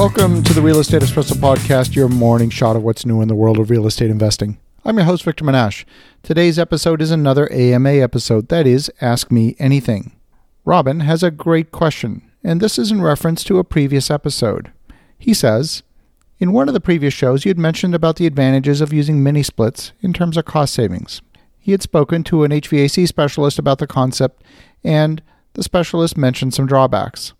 Welcome to the Real Estate Espresso Podcast, your morning shot of what's new in the world of real estate investing. I'm your host, Victor Menasce. Today's episode is another AMA episode, that is, Ask Me Anything. Robin has a great question, and this is in reference to a previous episode. He says, In one of the previous shows, you had mentioned about the advantages of using mini splits in terms of cost savings. He had spoken to an HVAC specialist about the concept, and the specialist mentioned some drawbacks.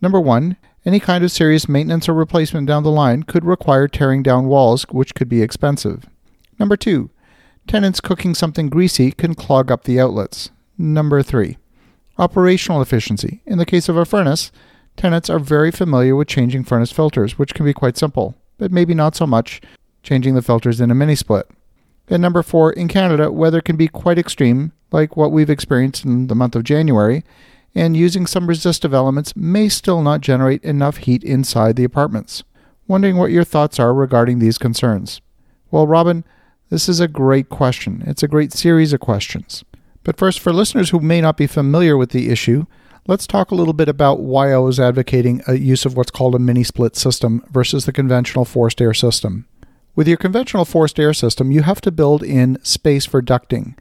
Number one, any kind of serious maintenance or replacement down the line could require tearing down walls, which could be expensive. Number two, tenants cooking something greasy can clog up the outlets. Number three, operational efficiency. In the case of a furnace, tenants are very familiar with changing furnace filters, which can be quite simple, but maybe not so much changing the filters in a mini split. And number four, in Canada, weather can be quite extreme, like what we've experienced in the month of January, and using some resistive elements may still not generate enough heat inside the apartments. Wondering what your thoughts are regarding these concerns. Well, Robin, this is a great question. It's a great series of questions. But first, for listeners who may not be familiar with the issue, let's talk a little bit about why I was advocating a use of what's called a mini split system versus the conventional forced air system. With your conventional forced air system, you have to build in space for ducting.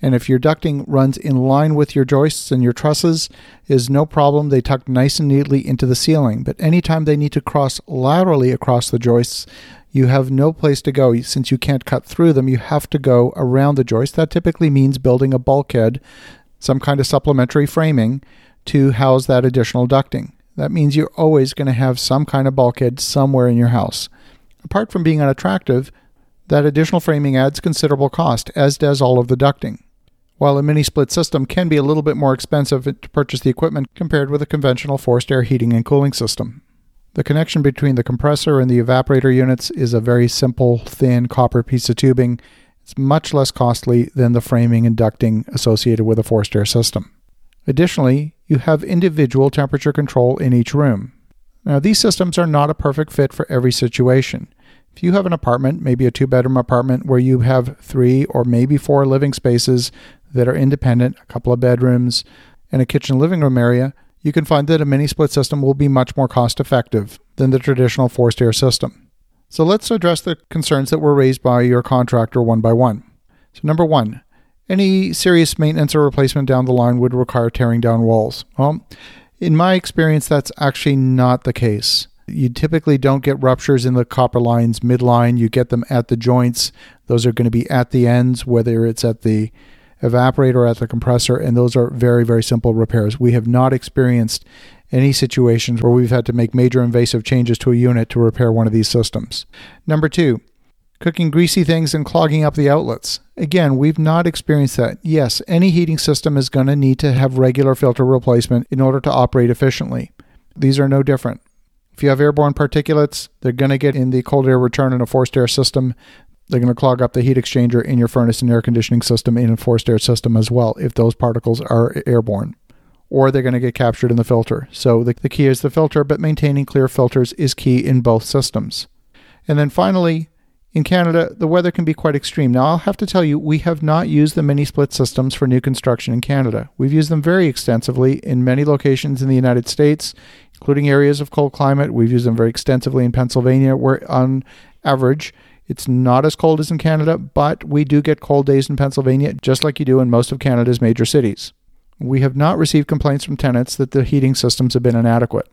And if your ducting runs in line with your joists and your trusses, is no problem. They tuck nice and neatly into the ceiling. But anytime they need to cross laterally across the joists, you have no place to go. Since you can't cut through them, you have to go around the joist. That typically means building a bulkhead, some kind of supplementary framing to house that additional ducting. That means you're always going to have some kind of bulkhead somewhere in your house. Apart from being unattractive, that additional framing adds considerable cost, as does all of the ducting. While a mini split system can be a little bit more expensive to purchase the equipment compared with a conventional forced air heating and cooling system. The connection between the compressor and the evaporator units is a very simple, thin copper piece of tubing. It's much less costly than the framing and ducting associated with a forced air system. Additionally, you have individual temperature control in each room. Now, these systems are not a perfect fit for every situation. If you have an apartment, maybe a two bedroom apartment where you have three or maybe four living spaces that are independent, a couple of bedrooms, and a kitchen living room area, you can find that a mini split system will be much more cost effective than the traditional forced air system. So let's address the concerns that were raised by your contractor one by one. So, number one, any serious maintenance or replacement down the line would require tearing down walls. Well, in my experience, that's actually not the case. You typically don't get ruptures in the copper lines midline. You get them at the joints. Those are going to be at the ends, whether it's at the evaporator or at the compressor, and those are very, very simple repairs. We have not experienced any situations where we've had to make major invasive changes to a unit to repair one of these systems. Number two, cooking greasy things and clogging up the outlets. Again, we've not experienced that. Yes, any heating system is going to need to have regular filter replacement in order to operate efficiently. These are no different. If you have airborne particulates, they're going to get in the cold air return in a forced air system. They're going to clog up the heat exchanger in your furnace and air conditioning system in a forced air system as well if those particles are airborne. Or they're going to get captured in the filter. So the, the key is the filter, but maintaining clear filters is key in both systems. And then finally, in Canada, the weather can be quite extreme. Now, I'll have to tell you, we have not used the mini split systems for new construction in Canada. We've used them very extensively in many locations in the United States, including areas of cold climate. We've used them very extensively in Pennsylvania, where on average, it's not as cold as in Canada, but we do get cold days in Pennsylvania, just like you do in most of Canada's major cities. We have not received complaints from tenants that the heating systems have been inadequate.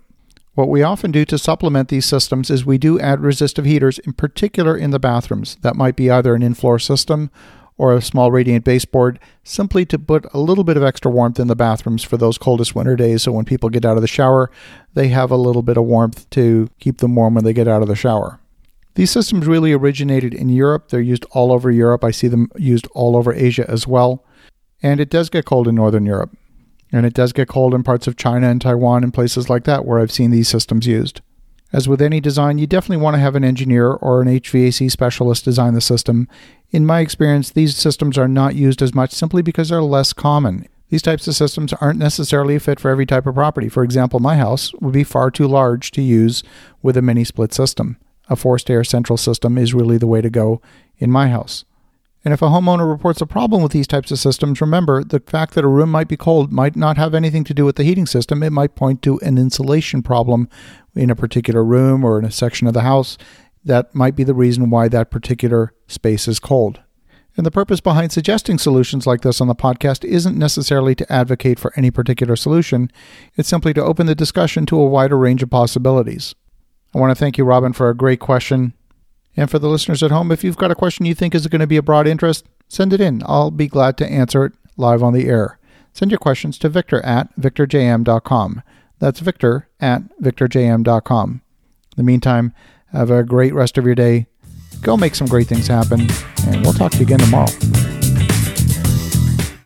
What we often do to supplement these systems is we do add resistive heaters, in particular in the bathrooms. That might be either an in floor system or a small radiant baseboard, simply to put a little bit of extra warmth in the bathrooms for those coldest winter days. So when people get out of the shower, they have a little bit of warmth to keep them warm when they get out of the shower. These systems really originated in Europe. They're used all over Europe. I see them used all over Asia as well. And it does get cold in Northern Europe. And it does get cold in parts of China and Taiwan and places like that where I've seen these systems used. As with any design, you definitely want to have an engineer or an HVAC specialist design the system. In my experience, these systems are not used as much simply because they're less common. These types of systems aren't necessarily a fit for every type of property. For example, my house would be far too large to use with a mini split system. A forced air central system is really the way to go in my house. And if a homeowner reports a problem with these types of systems, remember the fact that a room might be cold might not have anything to do with the heating system. It might point to an insulation problem in a particular room or in a section of the house. That might be the reason why that particular space is cold. And the purpose behind suggesting solutions like this on the podcast isn't necessarily to advocate for any particular solution, it's simply to open the discussion to a wider range of possibilities. I want to thank you, Robin, for a great question. And for the listeners at home, if you've got a question you think is going to be a broad interest, send it in. I'll be glad to answer it live on the air. Send your questions to victor at victorjm.com. That's victor at victorjm.com. In the meantime, have a great rest of your day. Go make some great things happen, and we'll talk to you again tomorrow.